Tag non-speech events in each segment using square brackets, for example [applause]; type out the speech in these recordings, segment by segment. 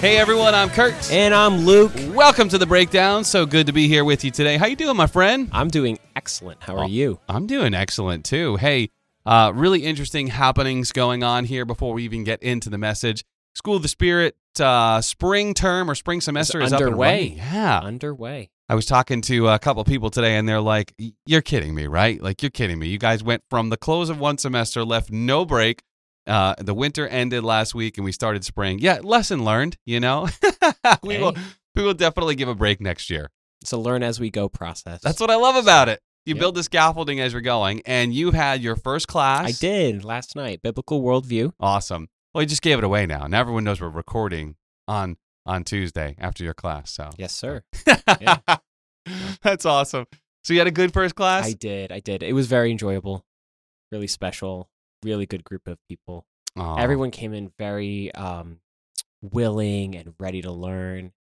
Hey everyone, I'm Kurt. And I'm Luke. Welcome to the breakdown. So good to be here with you today. How you doing, my friend? I'm doing excellent. How are you? I'm doing excellent too. Hey, uh, really interesting happenings going on here before we even get into the message. School of the Spirit uh, spring term or spring semester is up and underway. Yeah, Underway. I was talking to a couple people today, and they're like, "You're kidding me, right? Like you're kidding me. You guys went from the close of one semester, left no break. Uh, the winter ended last week, and we started spring. Yeah, lesson learned. You know, [laughs] we Hey. will we will definitely give a break next year. It's a learn as we go process. That's what I love about it. You Yep. build the scaffolding as you're going, and you had your first class. I did last night. Biblical worldview. Awesome. Well, you just gave it away now. Now everyone knows we're recording on on Tuesday after your class. So Yes, sir. [laughs] that's awesome. So you had a good first class. I did. I did. It was very enjoyable. Really special. Really good group of people. Aw. Everyone came in very um, willing and ready to learn.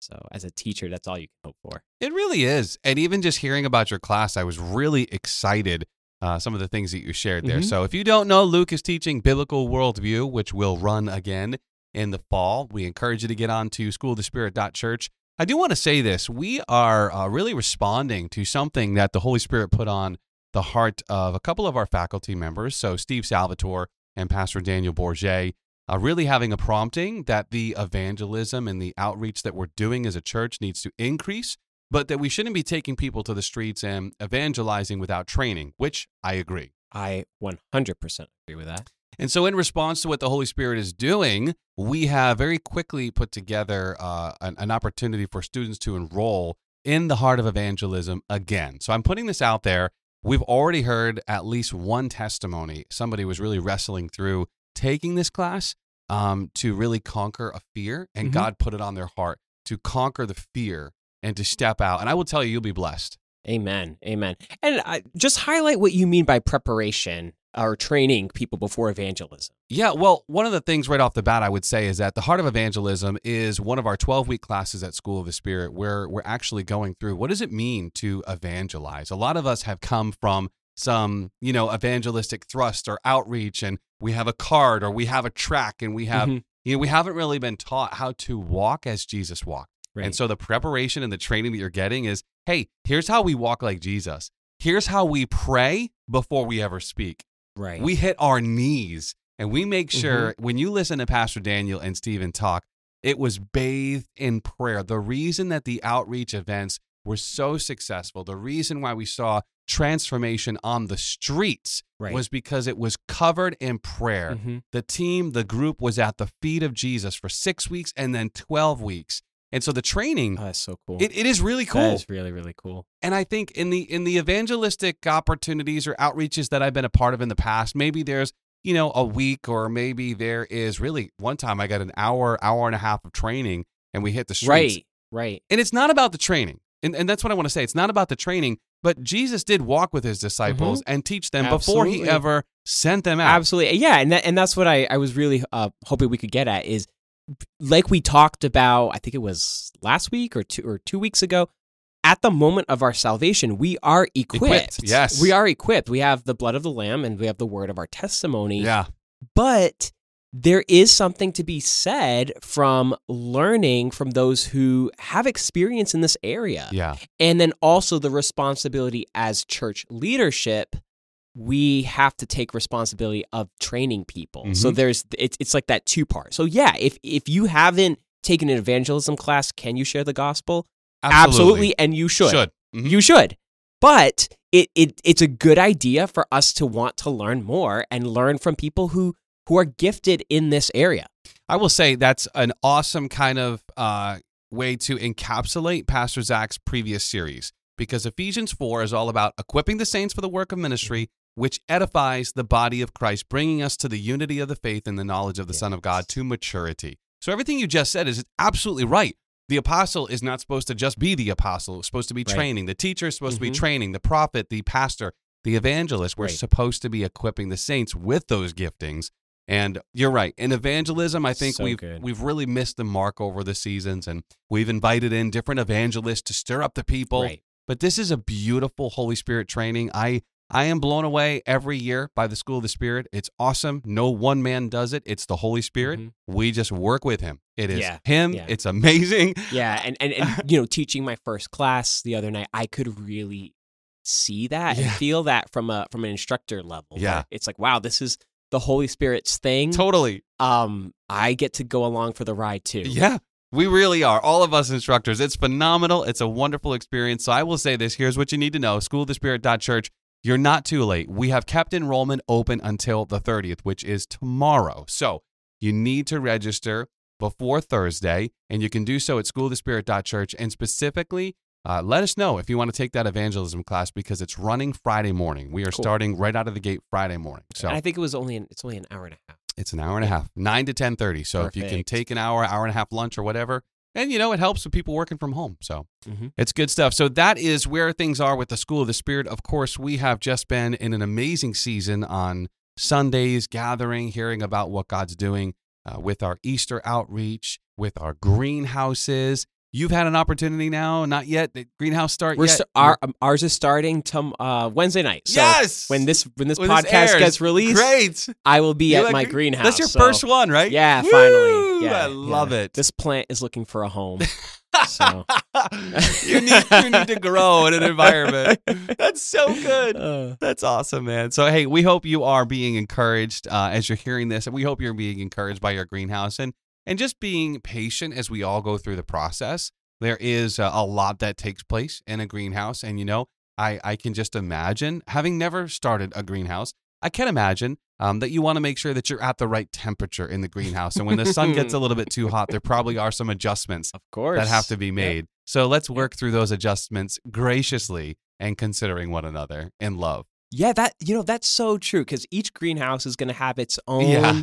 So, as a teacher, that's all you can hope for. It really is. And even just hearing about your class, I was really excited. Uh, some of the things that you shared there. Mhm. So, if you don't know, Luke is teaching Biblical Worldview, which will run again in the fall. We encourage you to get on to schoolofthespirit.church. I do want to say this. We are uh, really responding to something that the Holy Spirit put on the heart of a couple of our faculty members. So, Steve Salvatore and Pastor Daniel Bourget uh, really having a prompting that the evangelism and the outreach that we're doing as a church needs to increase, but that we shouldn't be taking people to the streets and evangelizing without training, which I agree. I 100% agree with that. And so, in response to what the Holy Spirit is doing, we have very quickly put together uh, an, an opportunity for students to enroll in the heart of evangelism again. So, I'm putting this out there. We've already heard at least one testimony. Somebody was really wrestling through taking this class um, to really conquer a fear, and Mhm. God put it on their heart to conquer the fear and to step out. And I will tell you, you'll be blessed. Amen. Amen. And I, just highlight what you mean by preparation or training people before evangelism. Yeah, well, one of the things right off the bat I would say is that the Heart of Evangelism is one of our 12 week classes at School of the Spirit where we're actually going through what does it mean to evangelize? A lot of us have come from some, you know, evangelistic thrust or outreach and we have a card or we have a track and we have, Mhm. you know, we haven't really been taught how to walk as Jesus walked. Right. And so the preparation and the training that you're getting is, hey, here's how we walk like Jesus. Here's how we pray before we ever speak. Right. We hit our knees and we make sure when you listen to Pastor Daniel and Stephen talk, it was bathed in prayer. The reason that the outreach events were so successful, the reason why we saw transformation on the streets Right. was because it was covered in prayer. Mhm. The team, the group was at the feet of Jesus for six weeks and then 12 weeks. And so the training, Oh, that's so cool. it, it is really cool is really, really cool. and I think in the in the evangelistic opportunities or outreaches that I've been a part of in the past, maybe there's you know a week or maybe there is really one time I got an hour hour and a half of training and we hit the streets. Right. Right. And it's not about the training. And and that's what I want to say. It's not about the training, but Jesus did walk with his disciples and teach them before he Mm-hmm. Ever sent them out. Absolutely. Yeah. And that, and that's what I, I was really uh, hoping we could get at is like we talked about, I think it was last week or two or two weeks ago. At the moment of our salvation, we are equipped. Equipped, yes. We are equipped. We have the blood of the Lamb and we have the word of our testimony. Yeah. But there is something to be said from learning from those who have experience in this area. Yeah. And then also the responsibility as church leadership, we have to take responsibility of training people. So Mhm. there's it's it's like that two part. So yeah, if if you haven't taken an evangelism class, can you share the gospel? Absolutely, and you should. Should. Mhm. You should. But it, it it's a good idea for us to want to learn more and learn from people who who are gifted in this area. I will say that's an awesome kind of uh, way to encapsulate Pastor Zach's previous series because Ephesians 4 is all about equipping the saints for the work of ministry, which edifies the body of Christ, bringing us to the unity of the faith and the knowledge of the Son of God to maturity. So everything you just said is absolutely right. The apostle is not supposed to just be the apostle, it's supposed to be Right. training. The teacher is supposed to be Mhm. training. The prophet, the pastor, the evangelist. We're Right. supposed to be equipping the saints with those giftings. And you're right. In evangelism, I think So we've good. we've really missed the mark over the seasons, and we've invited in different evangelists to stir up the people. Right. But this is a beautiful Holy Spirit training. I I am blown away every year by the School of the Spirit. It's awesome. No one man does it. It's the Holy Spirit. Mhm. We just work with him. It is Yeah, him. yeah. It's amazing. [laughs] Yeah, and, and and [laughs] you know, teaching my first class the other night, I could really see that Yeah. and feel that from a from an instructor level. Yeah. it's like, wow, this is the Holy Spirit's thing. Totally. Um, I get to go along for the ride too. Yeah, we really are. All of us instructors. It's phenomenal. It's a wonderful experience. So I will say this here's what you need to know schoolofthespirit.church. You're not too late. We have kept enrollment open until the 30th, which is tomorrow. So you need to register before Thursday, and you can do so at schoolofthespirit.church. And specifically, uh, let us know if you want to take that evangelism class because it's running Friday morning. We are Cool. starting right out of the gate Friday morning. So And I think it was only an, it's only an hour and a half. it's an hour and a half, nine to ten thirty. So if you can take an hour, hour and a half lunch or whatever, and you know it helps with people working from home. So Mhm. it's good stuff. So that is where things are with the School of the Spirit. Of course, we have just been in an amazing season on Sundays, gathering, hearing about what God's doing uh, with our Easter outreach, with our greenhouses. You've had an opportunity now, not yet. The greenhouse start We're yet. st- our, um, ours is starting tom- uh, Wednesday night. So yes. when this when this When this podcast airs. gets released, great. I will be You at like my green- greenhouse. That's your so- first one, right? Yeah, Woo! finally. Yeah, I love yeah. it. This plant is looking for a home. [laughs] so you need you need to grow in an environment. [laughs] That's so good. uh, That's awesome, man. So hey, we hope you are being encouraged uh, as you're hearing this, and we hope you're being encouraged by your greenhouse and and just being patient as we all go through the process. There is a lot that takes place in a greenhouse, and you know, I I can just imagine having never started a greenhouse. I can imagine um, that you want to make sure that you're at the right temperature in the greenhouse, and when the sun gets a little bit too hot, there probably are some adjustments [laughs] of course that have to be Yep. made. So let's work through those adjustments graciously and considering one another in love. Yeah, that you know that's so true because each greenhouse is going to have its own Yeah.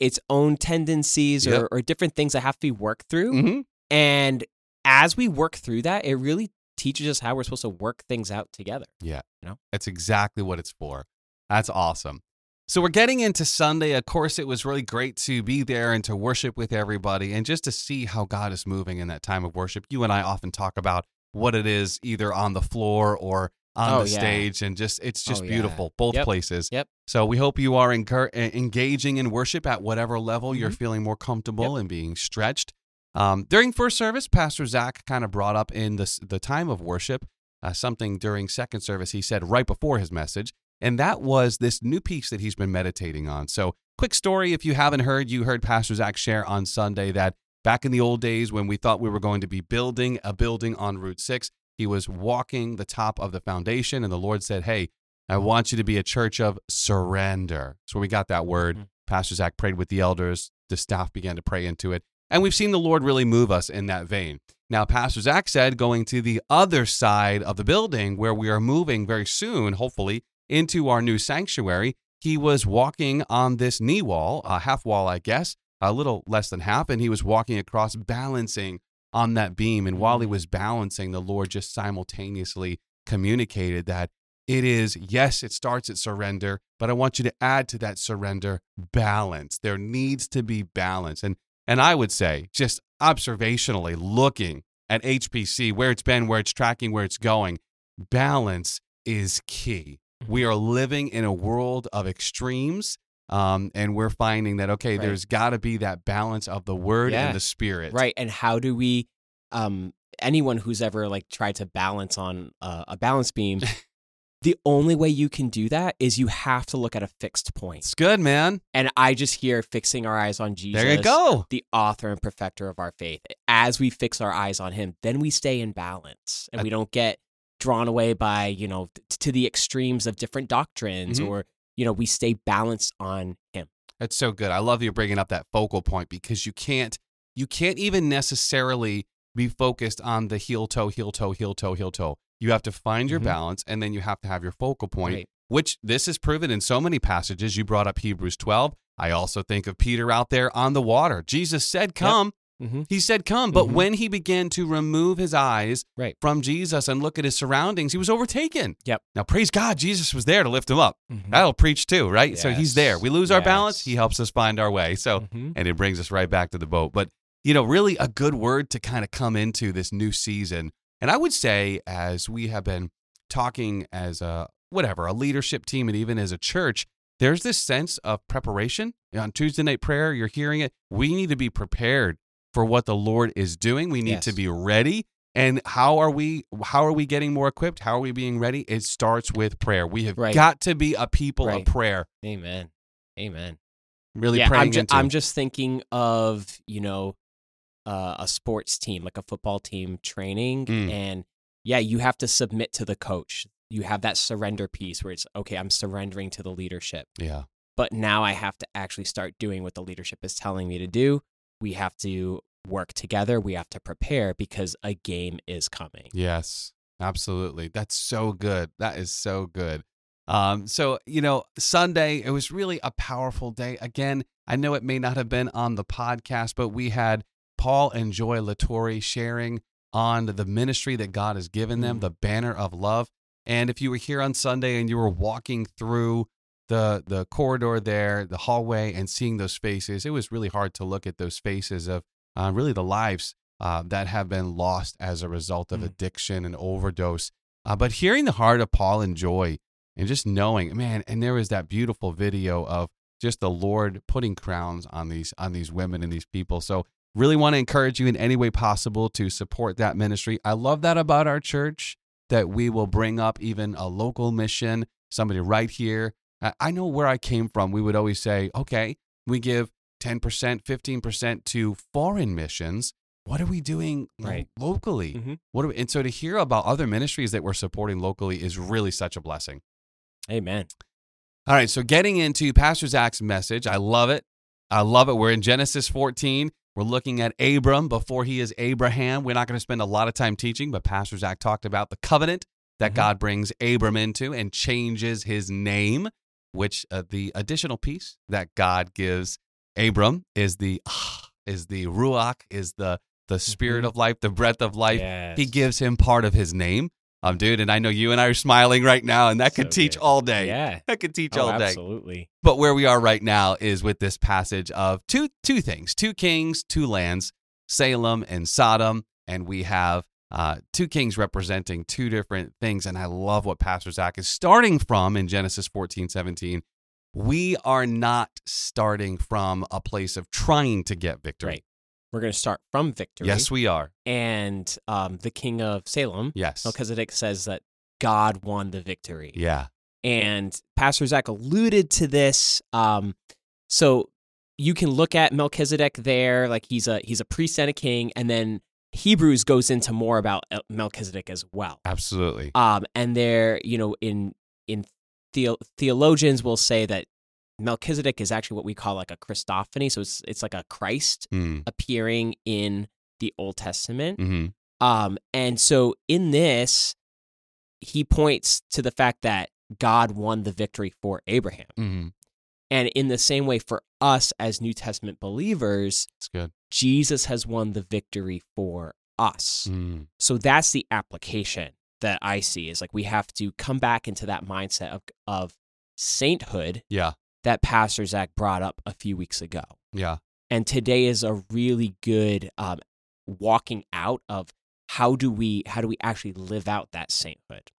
Its own tendencies Yep. or, or different things that have to be worked through. Mm-hmm. And as we work through that, it really teaches us how we're supposed to work things out together. Yeah. You know? That's exactly what it's for. That's awesome. So we're getting into Sunday. Of course, it was really great to be there and to worship with everybody and just to see how God is moving in that time of worship. You and I often talk about what it is either on the floor or on Oh, the yeah. stage and just it's just Oh, yeah. beautiful both Yep. places. Yep. So we hope you are engaging in worship at whatever level you're Mhm. feeling more comfortable and being stretched. Um, during first service, Pastor Zach kind of brought up in the the time of worship uh, something during second service he said right before his message, and that was this new piece that he's been meditating on. So, quick story if you haven't heard, you heard Pastor Zach share on Sunday that back in the old days when we thought we were going to be building a building on Route 6, he was walking the top of the foundation, and the Lord said, Hey, I want you to be a church of surrender. So, we got that word. Mhm. Pastor Zach prayed with the elders, the staff began to pray into it. And we've seen the Lord really move us in that vein. Now, Pastor Zach said going to the other side of the building where we are moving very soon, hopefully, into our new sanctuary, he was walking on this knee wall, a half wall, I guess, a little less than half, and he was walking across, balancing on that beam. And while he was balancing, the Lord just simultaneously communicated that it is, yes, it starts at surrender, but I want you to add to that surrender balance. There needs to be balance. And and I would say, just observationally looking at HPC, where it's been, where it's tracking, where it's going, balance is key. We mm-hmm. are living in a world of extremes. Um, and we're finding that, okay, Right. there's got to be that balance of the word Yeah. and the spirit. Right. And how do we, um, anyone who's ever like tried to balance on uh, a balance beam, [laughs] the only way you can do that is you have to look at a fixed point. It's good, man. And I just hear fixing our eyes on Jesus. There you go. The author and perfecter of our faith. As we fix our eyes on him, then we stay in balance and we don't get drawn away by, you know, t- to the extremes of different doctrines Mhm. or, you know, we stay balanced on him. That's so good. I love you bringing up that focal point because you can't you can't even necessarily be focused on the heel toe, heel toe, heel toe, heel toe. You have to find your Mhm. balance and then you have to have your focal point, Right. which this is proven in so many passages. You brought up Hebrews 12. I also think of Peter out there on the water. Jesus said, "Come." Mm-hmm. He said, "Come." But Mhm. when he began to remove his eyes Right. from Jesus and look at his surroundings, he was overtaken. Yep. Now, praise God, Jesus was there to lift him up. Mhm. That'll preach too, right? So he's there. We lose our balance, he helps us find our way. So, Mhm. and it brings us right back to the boat. But, you know, really a good word to kind of come into this new season. And I would say, as we have been talking as a whatever, a leadership team, and even as a church, there's this sense of preparation. On Tuesday night prayer, you're hearing it. We need to be prepared for what the Lord is doing. We need Yes. to be ready. And how are we how are we getting more equipped? How are we being ready? It starts with prayer. We have Right. got to be a people Right. of prayer. Amen. Amen. Really yeah, praying I'm, ju- into I'm just thinking of you know uh, a sports team like a football team training, Mm. and yeah, you have to submit to the coach. You have that surrender piece where it's okay. I'm surrendering to the leadership, Yeah. but now I have to actually start doing what the leadership is telling me to do. We have to work together. We have to prepare because a game is coming. Yes, absolutely. That's so good. That is so good. Um, so you know, Sunday it was really a powerful day. Again, I know it may not have been on the podcast, but we had Paul and Joy Latore sharing on the ministry that God has given them, Mhm. the banner of love. And if you were here on Sunday and you were walking through the the corridor there, the hallway, and seeing those faces, it was really hard to look at those faces of uh, really the lives uh, that have been lost as a result of Mm. addiction and overdose. Uh, but hearing the heart of Paul and Joy, and just knowing, man, and there was that beautiful video of just the Lord putting crowns on these on these women and these people. So really want to encourage you in any way possible to support that ministry. I love that about our church that we will bring up even a local mission, somebody right here. I- know where I came from. We would always say, okay, we give 10%, 15% to foreign missions. What are we doing lo- Right. locally? Mhm. What are we, and so to hear about other ministries that we're supporting locally is really such a blessing. Amen. All right, so getting into Pastor Zach's message, I love it. I love it. We're in Genesis 14. We're looking at Abram before he is Abraham. We're not going to spend a lot of time teaching, but Pastor Zach talked about the covenant that Mhm. God brings Abram into and changes his name, which uh, the additional piece that God gives Abram is the is the ruach, is the the spirit Mhm. of life, the breath of life. Yes. He gives him part of his name. Um, dude, and I know you and I are smiling right now, and that could So teach good. all day. Yeah. That could teach Oh, all day. absolutely. But where we are right now is with this passage of two two things, two kings, two lands, Salem and Sodom, and we have uh, two kings representing two different things. And I love what Pastor Zach is starting from in Genesis 14, 17. We are not starting from a place of trying to get victory. Right. We're going to start from victory. Yes, we are. and um, the king of Salem, Yes. Melchizedek says that God won the victory. Yeah. And Pastor Zach alluded to this. Um, so you can look at Melchizedek there, like he's a he's a priest and a king, and then Hebrews goes into more about Melchizedek as well. Absolutely. Um, and there, you know, in in theo- theologians will say that Melchizedek is actually what we call like a Christophany. So it's it's like a Christ Mm. appearing in the Old Testament. hmm Um, and so in this, he points to the fact that God won the victory for Abraham. hmm And in the same way, for us as New Testament believers, It's good. Jesus has won the victory for us. Mm. So that's the application that I see is like we have to come back into that mindset of, of sainthood Yeah. that Pastor Zach brought up a few weeks ago. Yeah. And today is a really good um, walking out of how do we how do we actually live out that sainthood?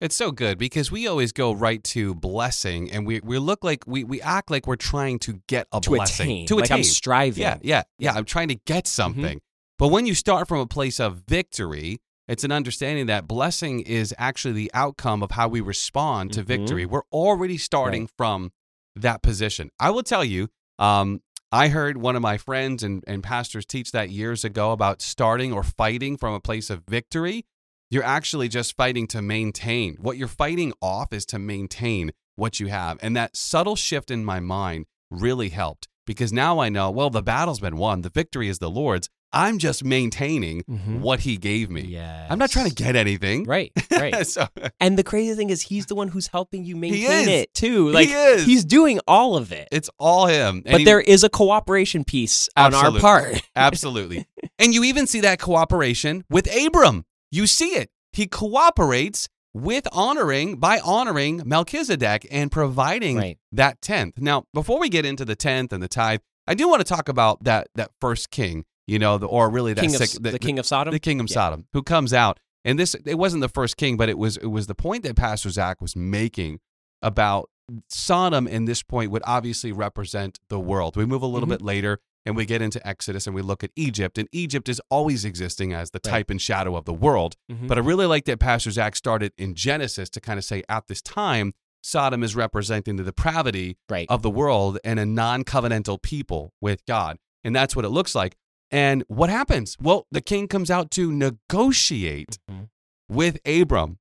It's so good because we always go right to blessing and we, we look like we, we act like we're trying to get a To blessing. attain, To like attain. I'm striving. Yeah, yeah, yeah. I'm trying to get something. But when you start from a place of victory, it's an understanding that blessing is actually the outcome of how we respond to Mhm. victory. We're already starting from that position. I will tell you, um, I heard one of my friends and, and pastors teach that years ago about starting or fighting from a place of victory. You're actually just fighting to maintain. What you're fighting off is to maintain what you have. And that subtle shift in my mind really helped because now I know, well, the battle's been won. The victory is the Lord's. I'm just maintaining Mhm. what he gave me. Yeah. I'm not trying to get anything. Right, right. [laughs] so, and the crazy thing is he's the one who's helping you maintain it too. Like he is. he's doing all of it. it's all him. And but he- there is a cooperation piece on our part. [laughs] Absolutely. and you even see that cooperation with Abram. You see it. He cooperates with honoring by honoring Melchizedek and providing Right. that tenth. Now, before we get into the tenth and the tithe, I do want to talk about that that first king, you know, the, or really that king of, sec- the, king of Sodom. the king of Yeah. Sodom, who comes out. And this it wasn't the first king, but it was it was the point that Pastor Zach was making about Sodom in this point would obviously represent the world. We move a little Mhm. bit later and we get into Exodus and we look at Egypt, and Egypt is always existing as the Right. type and shadow of the world. Mhm. But I really like that Pastor Zach started in Genesis to kind of say at this time, Sodom is representing the depravity right. of the world and a non covenantal people with God. And that's what it looks like. And what happens? Well, the king comes out to negotiate Mhm. with Abram.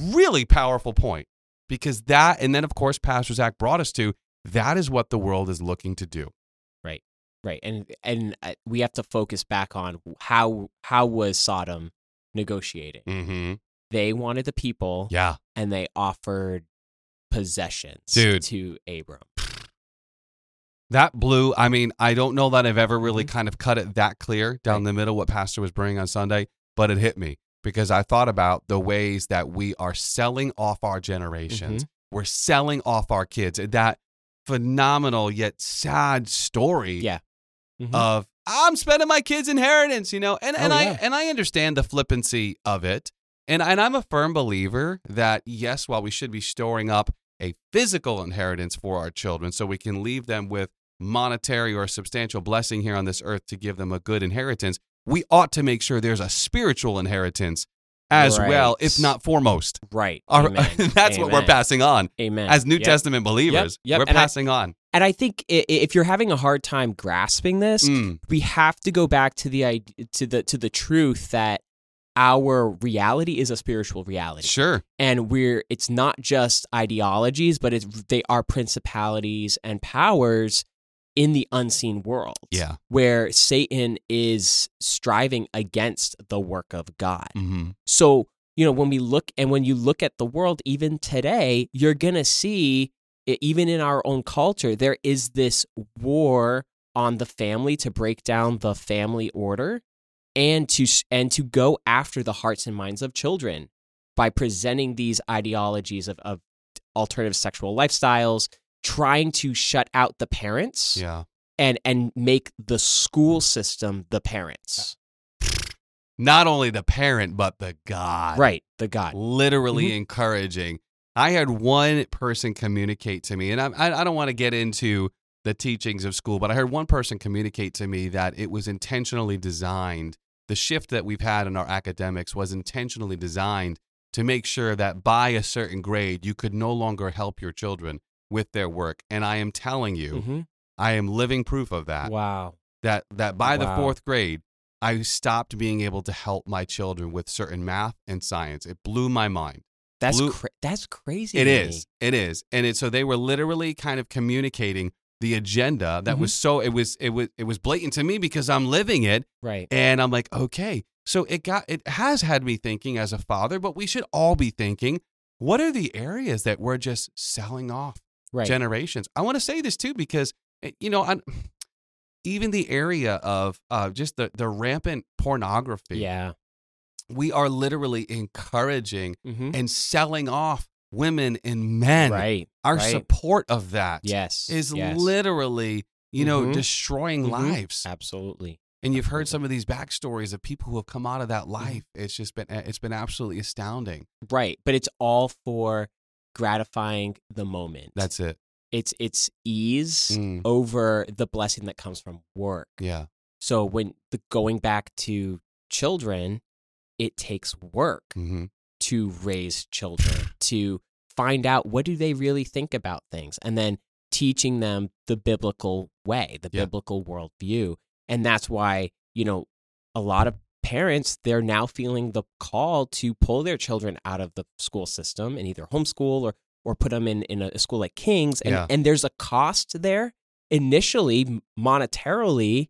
Really powerful point because that, and then of course, Pastor Zach brought us to that is what the world is looking to do. Right, and and uh, we have to focus back on how how was Sodom negotiating? Mm-hmm. They wanted the people, Yeah. and they offered possessions Dude. to Abram. That blew. I mean, I don't know that I've ever really Mhm. kind of cut it that clear down Right. the middle what Pastor was bringing on Sunday, but it hit me because I thought about the ways that we are selling off our generations. We're selling off our kids. That phenomenal yet sad story Yeah. Mhm. of I'm spending my kids' inheritance, you know, and and Oh, I and I understand the flippancy of it, and and I'm a firm believer that yes, while we should be storing up a physical inheritance for our children, so we can leave them with monetary or substantial blessing here on this earth to give them a good inheritance, we ought to make sure there's a spiritual inheritance as well, if not foremost. right. Our- Amen. [laughs] that's what we're passing on Amen. as New Yep. Testament believers. yep, We're and I- passing on. And I think i- i- if you're having a hard time grasping this, Mm, we have to go back to the to the to the truth that our reality is a spiritual reality. sure. and we're it's not just ideologies but it's they are principalities and powers in the unseen world Yeah. where satan is striving against the work of god hmm so you know when we look and when you look at the world even today you're going to see even in our own culture there is this war on the family to break down the family order and to and to go after the hearts and minds of children by presenting these ideologies of, of alternative sexual lifestyles trying to shut out the parents Yeah. and and make the school system the parents Not only the parent, but the God. right the god literally Mm-hmm. encouraging. I had one person communicate to me, and I, I, I don't want to get into the teachings of school, but I heard one person communicate to me that it was intentionally designed. The shift that we've had in our academics was intentionally designed to make sure that by a certain grade, you could no longer help your children with their work. And I am telling you, Mhm. I am living proof of that. wow That that by the fourth grade, I stopped being able to help my children with certain math and science. It blew my mind. That's Blue- cra- that's crazy. it is it is And it so they were literally kind of communicating the agenda that Mhm. was so it was it was it was blatant to me because I'm living it right. and I'm like, okay. So it got it has had me thinking as a father, but we should all be thinking, what are the areas that we're just selling off Right. generations? I want to say this too because eh, you know, I, [sighs] even the area of uh, just the the rampant pornography. yeah. We are literally encouraging hmm and selling off women and men. Right. Our right. support of that Yes. is yes. literally, you know, Mhm. destroying Mhm. lives. absolutely. And you've heard some of these backstories of people who have come out of that Mm-hmm. life. It's just been it's been absolutely astounding. Right. But it's all for gratifying the moment. That's it. it's it's ease Mm. over the blessing that comes from work. Yeah. So when the going back to children, it takes work hmm to raise children to find out what do they really think about things and then teaching them the biblical way the Yeah. biblical worldview and that's why you know a lot of parents they're now feeling the call to pull their children out of the school system and either homeschool or or put them in in a school like king's and, Yeah. and there's a cost there initially monetarily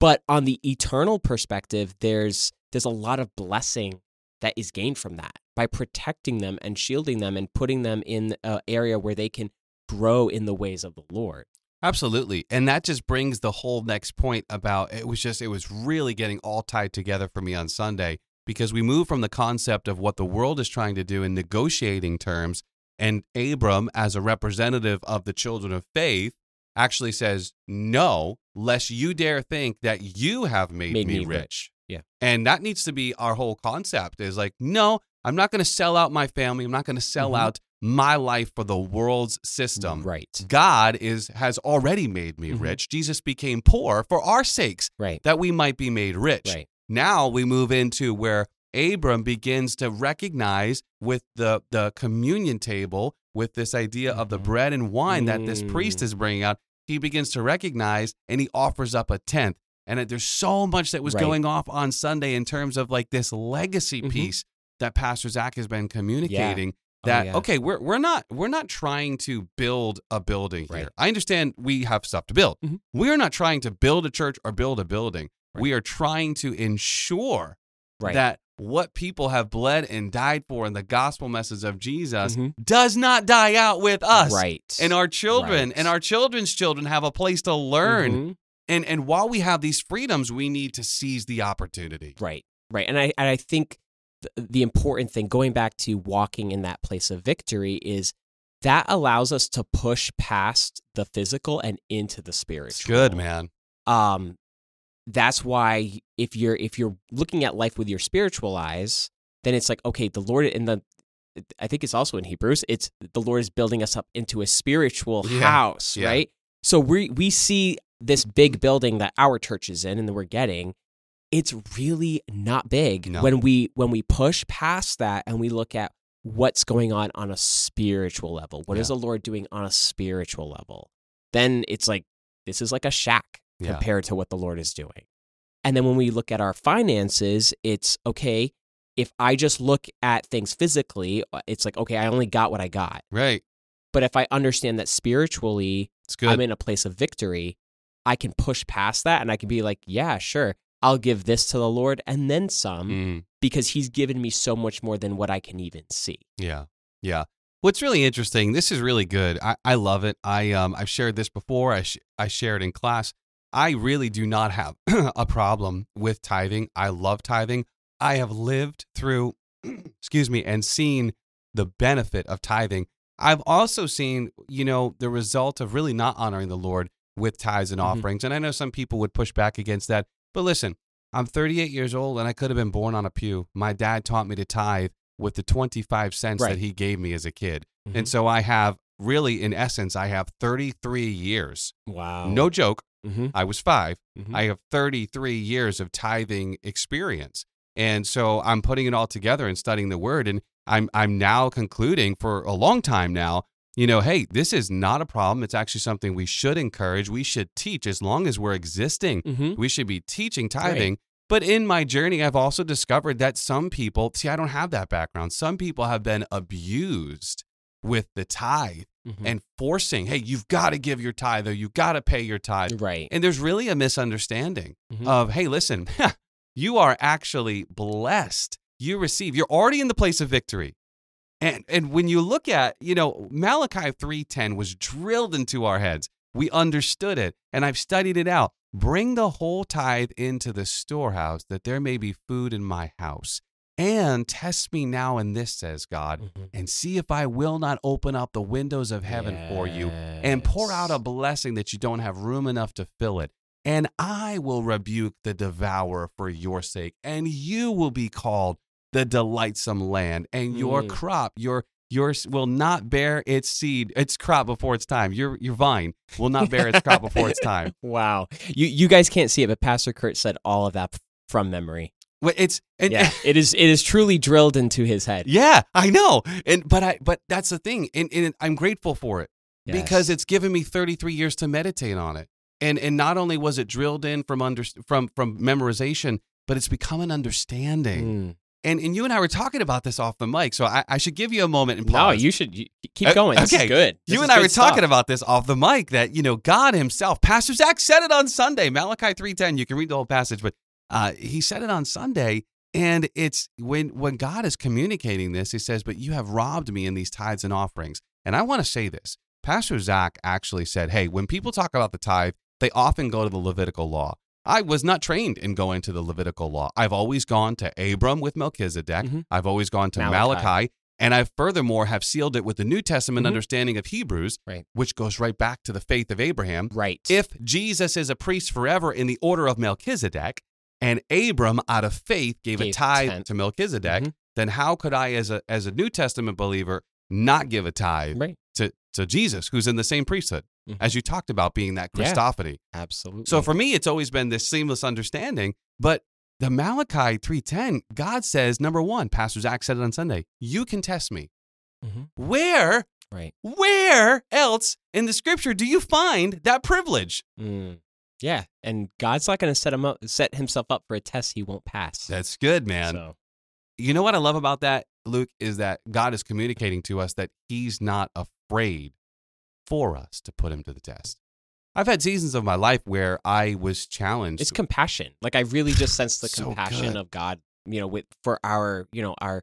but on the eternal perspective there's there's a lot of blessing that is gained from that by protecting them and shielding them and putting them in an area where they can grow in the ways of the Lord. Absolutely. And that just brings the whole next point about it was just, it was really getting all tied together for me on Sunday because we move from the concept of what the world is trying to do in negotiating terms. And Abram, as a representative of the children of faith, actually says, No, lest you dare think that you have made, Made me, me rich. rich. Yeah. And that needs to be our whole concept is like, no, I'm not going to sell out my family. I'm not going to sell Mhm. out my life for the world's system. Right. God is has already made me Mhm. rich. Jesus became poor for our sakes Right. that we might be made rich. Right. Now we move into where Abram begins to recognize with the the communion table with this idea of the Mhm. bread and wine that this priest Mm. is bringing out. He begins to recognize and he offers up a tenth. And there's so much that was Right. going off on Sunday in terms of like this legacy Mhm. piece that Pastor Zach has been communicating Oh, that yeah. okay we're we're not we're not trying to build a building here. Right. I understand we have stuff to build. Mhm. We're not trying to build a church or build a building. Right. We are trying to ensure Right. that what people have bled and died for in the gospel message of Jesus Mhm. does not die out with us. Right. And our children and our children's children have a place to learn. Mhm. And and while we have these freedoms, we need to seize the opportunity. Right. Right. And I and I think the, important thing going back to walking in that place of victory is that allows us to push past the physical and into the It's good, man. Um that's why if you're if you're looking at life with your spiritual eyes, then it's like okay, the Lord in the I think it's also in Hebrews, it's the Lord is building us up into a spiritual Yeah. house, Yeah. right? So we we see this big building that our church is in and that we're getting it's really not big No. when we when we push past that and we look at what's going on on a spiritual level what is Yeah. the lord doing on a spiritual level then it's like this is like a shack Yeah. compared to what the lord is doing and then when we look at our finances it's okay if i just look at things physically uh, it's like okay i only got what i got Right. but if i understand that spiritually. I'm in a place of victory, I can push past that and I can be like, yeah, sure, I'll give this to the Lord and then some Mm. because He's given me so much more than what I can even see. Yeah. Yeah. What's really interesting, this is really good. I, I love it. I um I've shared this before. I sh- I shared in class. I really do not have [clears throat] a problem with tithing. I love tithing. I have lived through [clears throat] excuse me and seen the benefit of tithing. I've also seen, you know, the result of really not honoring the Lord with tithes and Mhm. offerings. And I know some people would push back against that. But listen, I'm 38 years old and I could have been born on a pew. My dad taught me to tithe with the 25 cents Right. that he gave me as a kid. Mhm. And so I have really, in essence, I have 33 years. Wow. No joke. Mm-hmm. I was 5 Mhm. I have 33 years of tithing experience. And so I'm putting it all together and studying the word. And I'm, I'm now concluding for a long time now, you know, hey, this is not a problem. It's actually something we should encourage. We should teach as long as we're existing. Mm-hmm. We should be teaching tithing. But in my journey, I've also discovered that some people, see, I don't have that background. Some people have been abused with the tithe Mm-hmm. and forcing, hey, you've got to give your tithe or you've got to pay your tithe. right. And there's really a misunderstanding Mhm. of, hey, listen, [laughs] you are actually blessed. You receive, you're already in the place of victory. And and when you look at, you know, Malachi 3:10 was drilled into our heads. We understood it, and I've studied it out. Bring the whole tithe into the storehouse that there may be food in my house. And test me now in this, says God, Mhm. and see if I will not open up the windows of heaven for you and pour out a blessing that you don't have room enough to fill it. And I will rebuke the devourer for your sake, and you will be called the delightsome land, and your Mm. crop, your yours will not bear its seed, its crop before its time. Your your vine will not bear its crop before its time. [laughs] Wow. You you guys can't see it, but Pastor Kurt said all of that from memory. Well, It's and, Yeah. [laughs] it is it is truly drilled into his head. yeah, I know, and but I but that's the thing, and, and I'm grateful for it. because it's given me 33 years to meditate on it. And and not only was it drilled in from under from from memorization, but it's become an understanding. Mm. And and you and I were talking about this off the mic, so I, I should give you a moment and No, you should you, keep Uh, going. This okay. is good. This You and I were talking stuff. about this off the mic that you know God Himself, Pastor Zach said it on Sunday, Malachi three ten. You can read the whole passage, but uh, he said it on Sunday, and it's when when God is communicating this, He says, "But you have robbed me in these tithes and offerings." And I want to say this: Pastor Zach actually said, "Hey, when people talk about the tithe, they often go to the Levitical law." I was not trained in going to the Levitical law. I've always gone to Abram with Melchizedek. Mhm. I've always gone to Malachi. Malachi and I furthermore have sealed it with the New Testament Mhm. understanding of Hebrews, Right. which goes right back to the faith of Abraham. Right. If Jesus is a priest forever in the order of Melchizedek, and Abram out of faith gave, a tithe tenth. to Melchizedek, Mhm. then how could I as a as a New Testament believer not give a tithe Right. To, Jesus, who's in the same priesthood, Mhm. as you talked about being that Yeah. Christophany? Absolutely. So for me, it's always been this seamless understanding. But the Malachi 3.10, God says, number one, Pastor Zach said it on Sunday, you can test me. Mm-hmm. Where, right. where else in the scripture do you find that privilege? Mm. Yeah, and God's not going to set him up, set himself up for a test he won't pass. That's good, man. So, You know what I love about that, Luke, is that God is communicating to us that He's not afraid for us to put Him to the test. I've had seasons of my life where I was challenged. it's compassion. Like I really just sense the [laughs] So compassion good. of God, you know, with for our, you know, our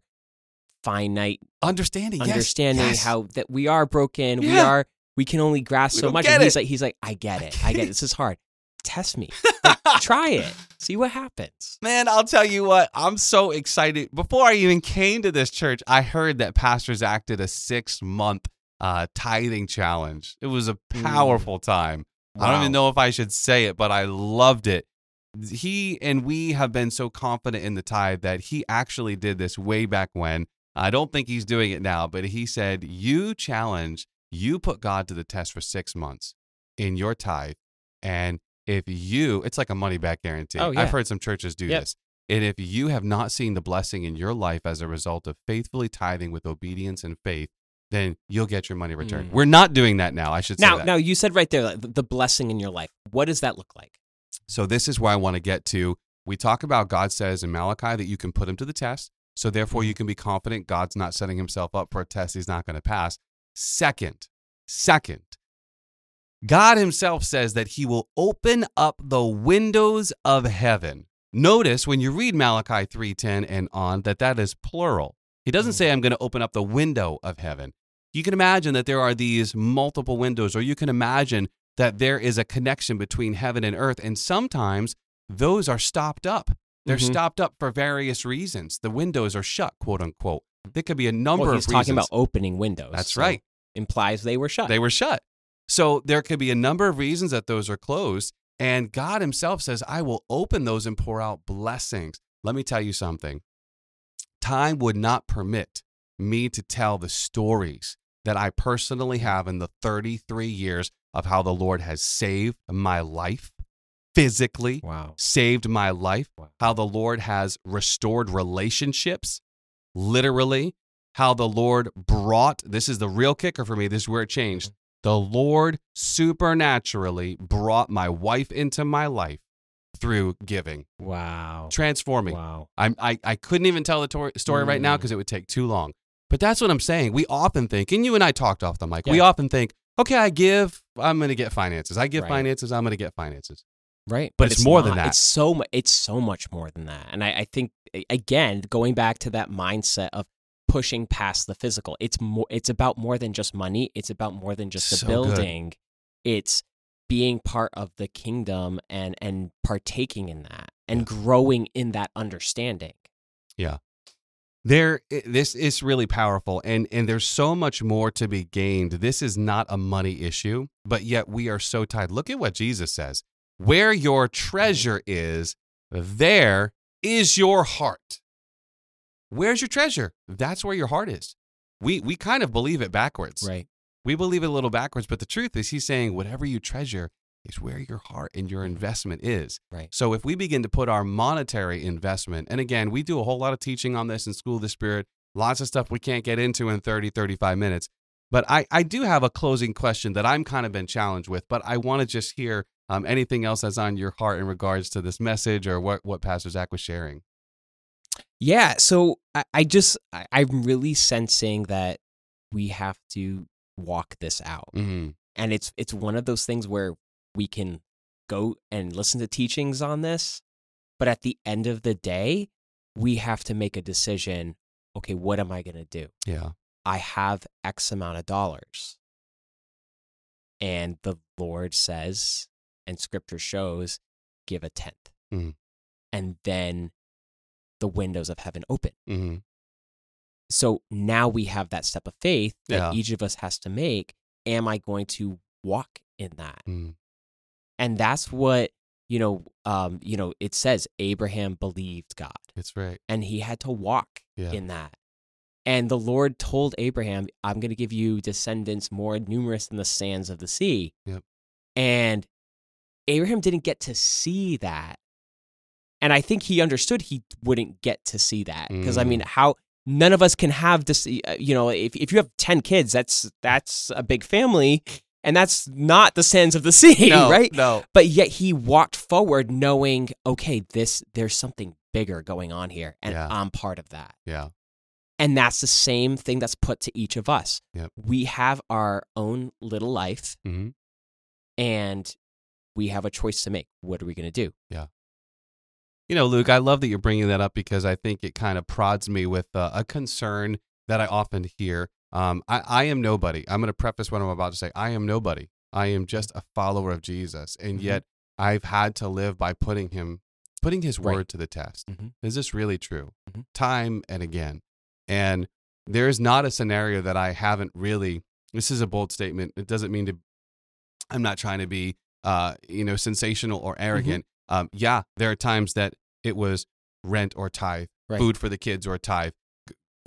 finite understanding, understanding yes. how that we are broken. We are we can only grasp We so much. And he's it. like he's like, I get it. I get it. This is hard. Test me. [laughs] Try it. See what happens. Man, I'll tell you what, I'm so excited. Before I even came to this church, I heard that Pastor Zach did a six month uh, tithing challenge. It was a powerful time. I don't even know if I should say it, but I loved it. He and we have been so confident in the tithe that he actually did this way back when. I don't think he's doing it now, but he said, You challenge, you put God to the test for six months in your tithe. And if you, it's like a money back guarantee. Oh, yeah. I've heard some churches do Yep. this. And if you have not seen the blessing in your life as a result of faithfully tithing with obedience and faith, then you'll get your money returned. Mm. We're not doing that now. I should say Now, that. now you said right there the- blessing in your life. What does that look like? So this is where I want to get to. We talk about God says in Malachi that you can put him to the test. So therefore you can be confident God's not setting himself up for a test he's not going to pass. Second, second, God himself says that he will open up the windows of heaven. Notice when you read Malachi 3:10 and on that that is plural. He doesn't say I'm going to open up the window of heaven. You can imagine that there are these multiple windows or you can imagine that there is a connection between heaven and earth and sometimes those are stopped up. They're Mhm. stopped up for various reasons. The windows are shut, quote unquote. There could be a number well, of he's talking about opening windows. That's so right. Implies they were shut. They were shut. So there could be a number of reasons that those are closed. And God Himself says, I will open those and pour out blessings. Let me tell you something. Time would not permit me to tell the stories that I personally have in the 33 years of how the Lord has saved my life physically, wow. saved my life, Wow. how the Lord has restored relationships, literally, how the Lord brought this is the real kicker for me, this is where it changed. Mm-hmm. The Lord supernaturally brought my wife into my life through giving, Wow. transforming. Wow. I'm, I, I couldn't even tell the tor- story right now Mm. because it would take too long. But that's what I'm saying. We often think, and you and I talked off the mic, we often think, okay, I give, I'm going to get finances. I give Right. finances, I'm going to get finances. Right. But it's more than that. It's so much it's so much more than that. And I, I think again, going back to that mindset of pushing past the physical, it's more it's about more than just money. It's about more than just the So good. building. It's being part of the kingdom and and partaking in that and Yeah. growing in that understanding. Yeah. There this is really powerful and and there's so much more to be gained this is not a money issue but yet we are so tied look at what jesus says where your treasure is there is your heart where's your treasure that's where your heart is we we kind of believe it backwards Right. We believe it a little backwards but the truth is he's saying whatever you treasure is where your heart and your investment is Right. so if we begin to put our monetary investment, and again, we do a whole lot of teaching on this in School of the Spirit, lots of stuff we can't get into in 30, 35 minutes. But I, I do have a closing question that I'm kind of been challenged with, but I want to just hear um, anything else that's on your heart in regards to this message or what, what Pastor Zach was sharing. Yeah. So I, I just I, I'm really sensing that we have to walk this out. Mm-hmm. and it's it's one of those things where we can go and listen to teachings on this but at the end of the day we have to make a decision okay what am i going to do Yeah. i have x amount of dollars and the lord says and scripture shows give a tenth Mhm. and then the windows of heaven open Mm-hmm. So now we have that step of faith that Yeah. each of us has to make am i going to walk in that Mm. and that's what you know, um, you know, it says Abraham believed God It's right. and he had to walk Yeah. in that. And the Lord told Abraham, I'm going to give you descendants more numerous than the sands of the sea. Yep. And Abraham didn't get to see that. And I think he understood he wouldn't get to see that. Because, I Mm. mean, how none of us can have this, uh, you know, if, if you have 10 kids, that's that's a big family. And that's not the sands of the sea, No, [laughs] right? No. But yet he walked forward knowing, okay, this there's something bigger going on here, and Yeah. I'm part of that. Yeah. And that's the same thing that's put to each of us. Yep. We have our own little life, hmm and we have a choice to make. What are we going to do? You know, Luke, I love that you're bringing that up because I think it kind of prods me with uh, a concern that I often hear. Um, I, I am nobody. I'm going to preface what I'm about to say. I am nobody. I am just a follower of Jesus, and Mhm. yet I've had to live by putting him, putting His Right. word to the test. Mhm. Is this really true? Mhm. Time and again, and there is not a scenario that I haven't really. This is a bold statement. It doesn't mean to. I'm not trying to be, uh, you know, sensational or arrogant. Um, yeah, there are times that it was rent or tithe, Right. food for the kids or tithe,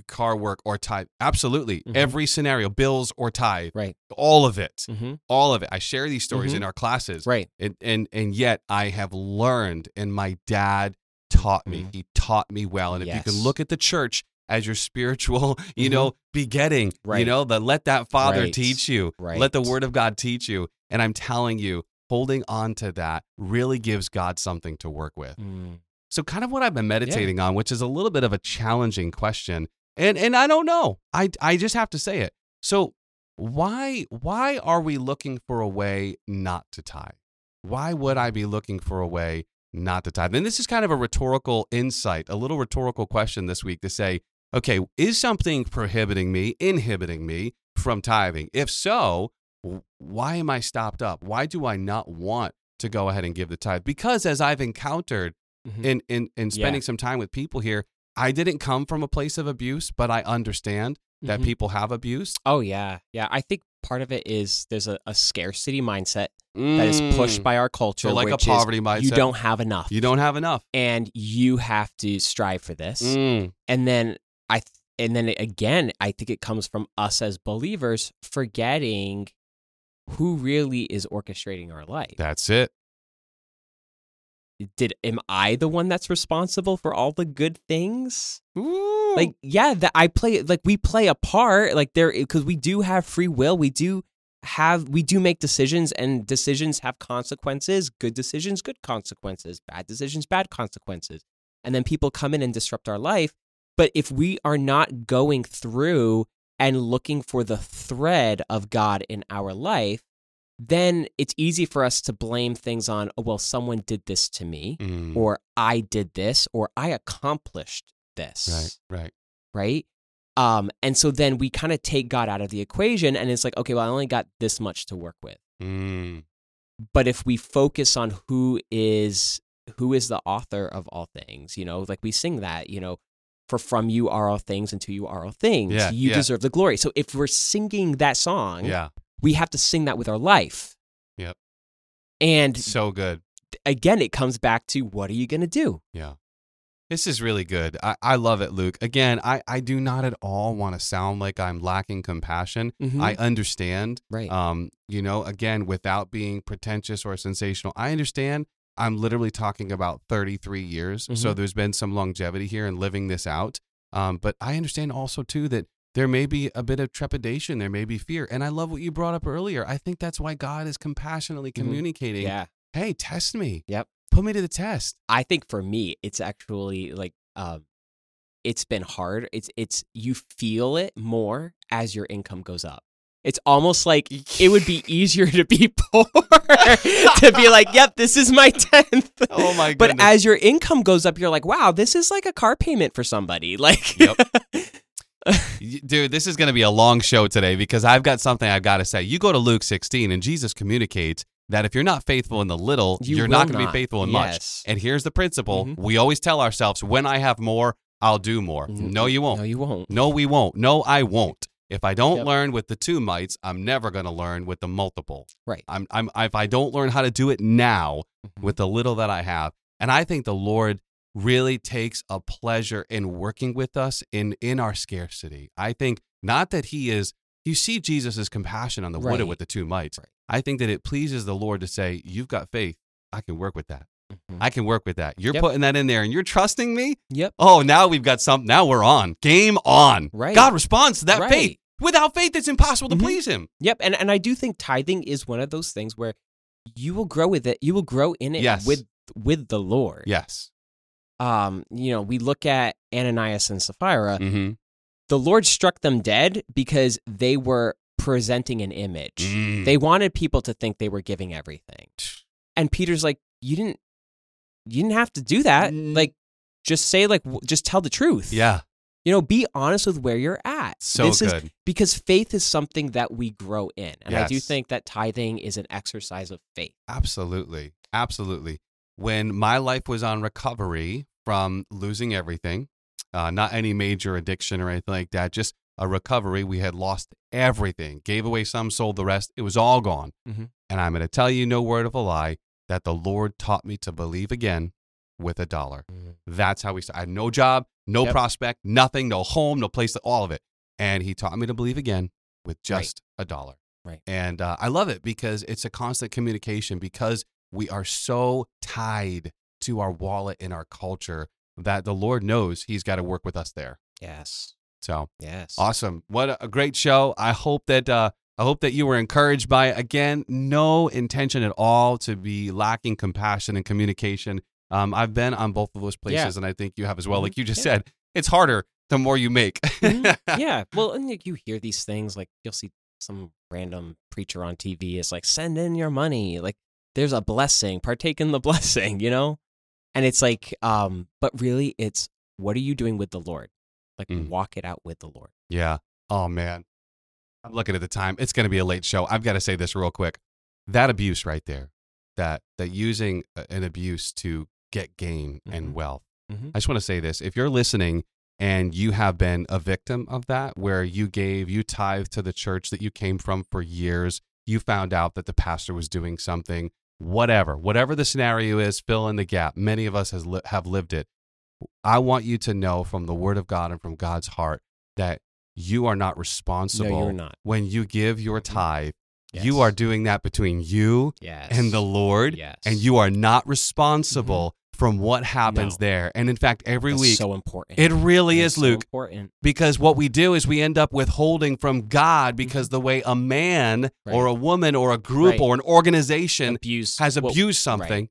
car work or tithe. Absolutely, Mhm. every scenario, bills or tithe, Right. all of it, Mm-hmm. all of it. I share these stories Mhm. in our classes, Right. and and and yet I have learned, and my dad taught me. Mhm. He taught me well, and if you can look at the church as your spiritual, [laughs] you know, begetting, you Right. know, the let that father Right. teach you, Right. let the word of God teach you, and I'm telling you, holding on to that really gives God something to work with. Mm. So kind of what I've been meditating on, which is a little bit of a challenging question. And and I don't know. I I just have to say it. So why why are we looking for a way not to tithe? Why would I be looking for a way not to tithe? And this is kind of a rhetorical insight, a little rhetorical question this week to say, okay, is something prohibiting me, inhibiting me from tithing? If so, why am I stopped up? Why do I not want to go ahead and give the tithe? Because as I've encountered Mhm. in in in Yeah. spending some time with people here, I didn't come from a place of abuse, but I understand that Mhm. people have abuse. Oh yeah, yeah. I think part of it is there's a, a scarcity mindset that is pushed by our culture, Mm. so like a poverty mindset. you don't have enough, you don't have enough. and you have to strive for this. Mm. and then I th- and then again, I think it comes from us as believers forgetting who really is orchestrating our life. That's it. Did am I the one that's responsible for all the good things? Ooh. Like yeah, that I play like we play a part like there because we do have free will. We do have we do make decisions and decisions have consequences. Good decisions, good consequences. Bad decisions, bad consequences. And then people come in and disrupt our life. But if we are not going through and looking for the thread of God in our life, then it's easy for us to blame things on, oh, well, someone did this to me, Mm. or I did this, or I accomplished this right, right. right? Um, and so then we kind of take God out of the equation, and it's like, okay, well, I only got this much to work with. Mm. But if we focus on who is who is the author of all things, you know, like we sing that, you know, for from you are all things, and to you are all things. Yeah, you yeah. deserve the glory. So if we're singing that song, Yeah, we have to sing that with our life. Yep. And so good. again, it comes back to what are you going to do? Yeah. This is really good. I, I love it, Luke. Again, I, I do not at all want to sound like I'm lacking compassion. Mhm. I understand. Right. Um, you know, again, without being pretentious or sensational, I understand. I'm literally talking about 33 years. So Mhm. there's been some longevity here in living this out. Um, but I understand also too that there may be a bit of trepidation, there may be fear. And I love what you brought up earlier. I think that's why God is compassionately Mhm. communicating. yeah. Hey, test me. Yep. Put me to the test. I think for me, it's actually like um, it's been hard. It's it's you feel it more as your income goes up. It's almost like it would be easier to be [laughs] poor to be like, "Yep, this is my [laughs] tenth. Oh my god. But as your income goes up, you're like, "Wow, this is like a car payment for somebody." [laughs] Like, Yep. Dude, this is going to be a long show today because I've got something I've got to say. You go to Luke 16 and Jesus communicates that if you're not faithful in the little, You are not going to be faithful in Yes. much. And here's the principle. Mhm. We always tell ourselves, when I have more, I'll do more. Mhm. No, you won't. no, you won't. No, we won't. No, I won't. If I don't Yep. learn with the two mites, I'm never going to learn with the multiple. Right. I'm, I'm, if I don't learn how to do it now Mhm. with the little that I have, and I think the Lord really takes a pleasure in working with us in in our scarcity. I think not that He is. You see Jesus' compassion on the widow with the two mites. Right. I think that it pleases the Lord to say, "You've got faith. I can work with that. Mhm. I can work with that. You're Yep. putting that in there, and you're trusting me. Yep. Oh, now we've got something. Now we're on. Game on. Right. God responds to that Right. faith. Without faith, it's impossible to Mhm. please Him. Yep, and and I do think tithing is one of those things where you will grow with it. You will grow in it Yes. with with the Lord. Yes. Um, you know, we look at Ananias and Sapphira. Mm-hmm. The Lord struck them dead because they were presenting an image. Mm. They wanted people to think they were giving everything. [sighs] And Peter's like, "You didn't you didn't have to do that. Mm. Like just say like w- just tell the truth. Yeah. You know, be honest with where you're at. So This is good. because faith is something that we grow in. And I do think that tithing is an exercise of faith. Absolutely. Absolutely. When my life was on recovery from losing everything, uh, not any major addiction or anything like that, just a recovery, we had lost everything, gave away some, sold the rest. It was all gone. Mhm. And I'm going to tell you, no word of a lie, that the Lord taught me to believe again with a dollar. That's how we started. I had no job, no Yep. prospect, nothing, no home, no place, to all of it. And he taught me to believe again with just a dollar. Right. And uh, I love it because it's a constant communication because we are so tied to our wallet in our culture that the Lord knows he's got to work with us there. Yes. So Yes. awesome. What a- great show. I hope that, uh, I hope that you were encouraged by it. Again, no intention at all to be lacking compassion and communication. Um, I've been on both of those places, and I think you have as well. Mhm. Like you just Yeah. said, it's harder the more you make. Mhm. [laughs] yeah. Well, and like, you hear these things like you'll see some random preacher on TV is like, send in your money. Like there's a blessing, partake in the [laughs] blessing, you know? And it's like, um, but really it's what are you doing with the Lord? Like Mm. walk it out with the Lord. Yeah. Oh man. I'm looking at the time. It's going to be a late show. I've got to say this real quick. That abuse right there. That that using an abuse to get gain and Mhm. wealth. Mhm. I just want to say this. If you're listening and you have been a victim of that where you gave, you tithed to the church that you came from for years, you found out that the pastor was doing something, whatever, whatever the scenario is, fill in the gap. Many of us has li- have lived it. I want you to know from the word of God and from God's heart that you are not responsible No, you're not. when you give your mm-hmm. tithe. Yes. You are doing that between you Yes. and the Lord, Yes. and you are not responsible mm-hmm. From what happens No. there. And in fact, every That's week, so important. it really It's is, so Luke, important. because what we do is we end up withholding from God because the way a man Right. or a woman or a group Right. or an organization Abuse has well, abused something.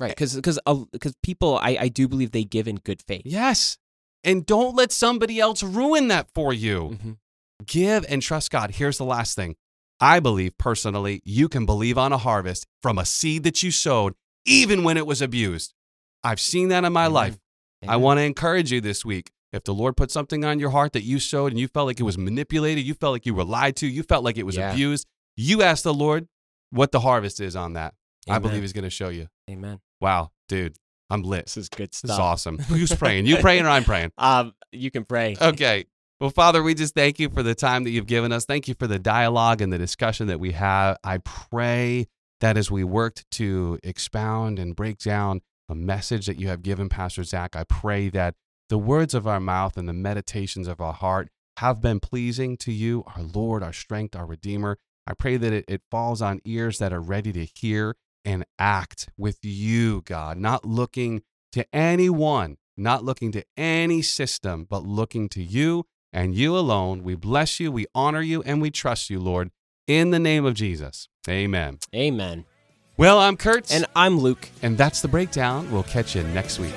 Right, because because because people, I I do believe they give in good faith. Yes. And don't let somebody else ruin that for you. Mhm. Give and trust God. Here's the last thing. I believe personally, you can believe on a harvest from a seed that you sowed, even when it was abused. I've seen that in my Amen. life. I want to encourage you this week. If the Lord put something on your heart that you sowed and you felt like it was manipulated, you felt like you were lied to, you felt like it was Yeah. abused, you ask the Lord what the harvest is on that. I believe He's going to show you. Amen. Wow, dude, I'm lit. This is good stuff. This is awesome. Who's [laughs] praying? You praying or I'm praying? Um, you can pray. Okay. Well, Father, we just thank you for the time that you've given us. Thank you for the dialogue and the discussion that we have. I pray that as we worked to expound and break down a message that you have given Pastor Zach, I pray that the words of our mouth and the meditations of our heart have been pleasing to you, our Lord, our strength, our Redeemer. I pray that it, it falls on ears that are ready to hear and act with you, God, not looking to anyone, not looking to any system, but looking to you and you alone. We bless you, we honor you, and we trust you, Lord, in the name of Jesus. Amen. Amen. Well, I'm Kurt, And I'm Luke. and that's the breakdown. We'll catch you next week.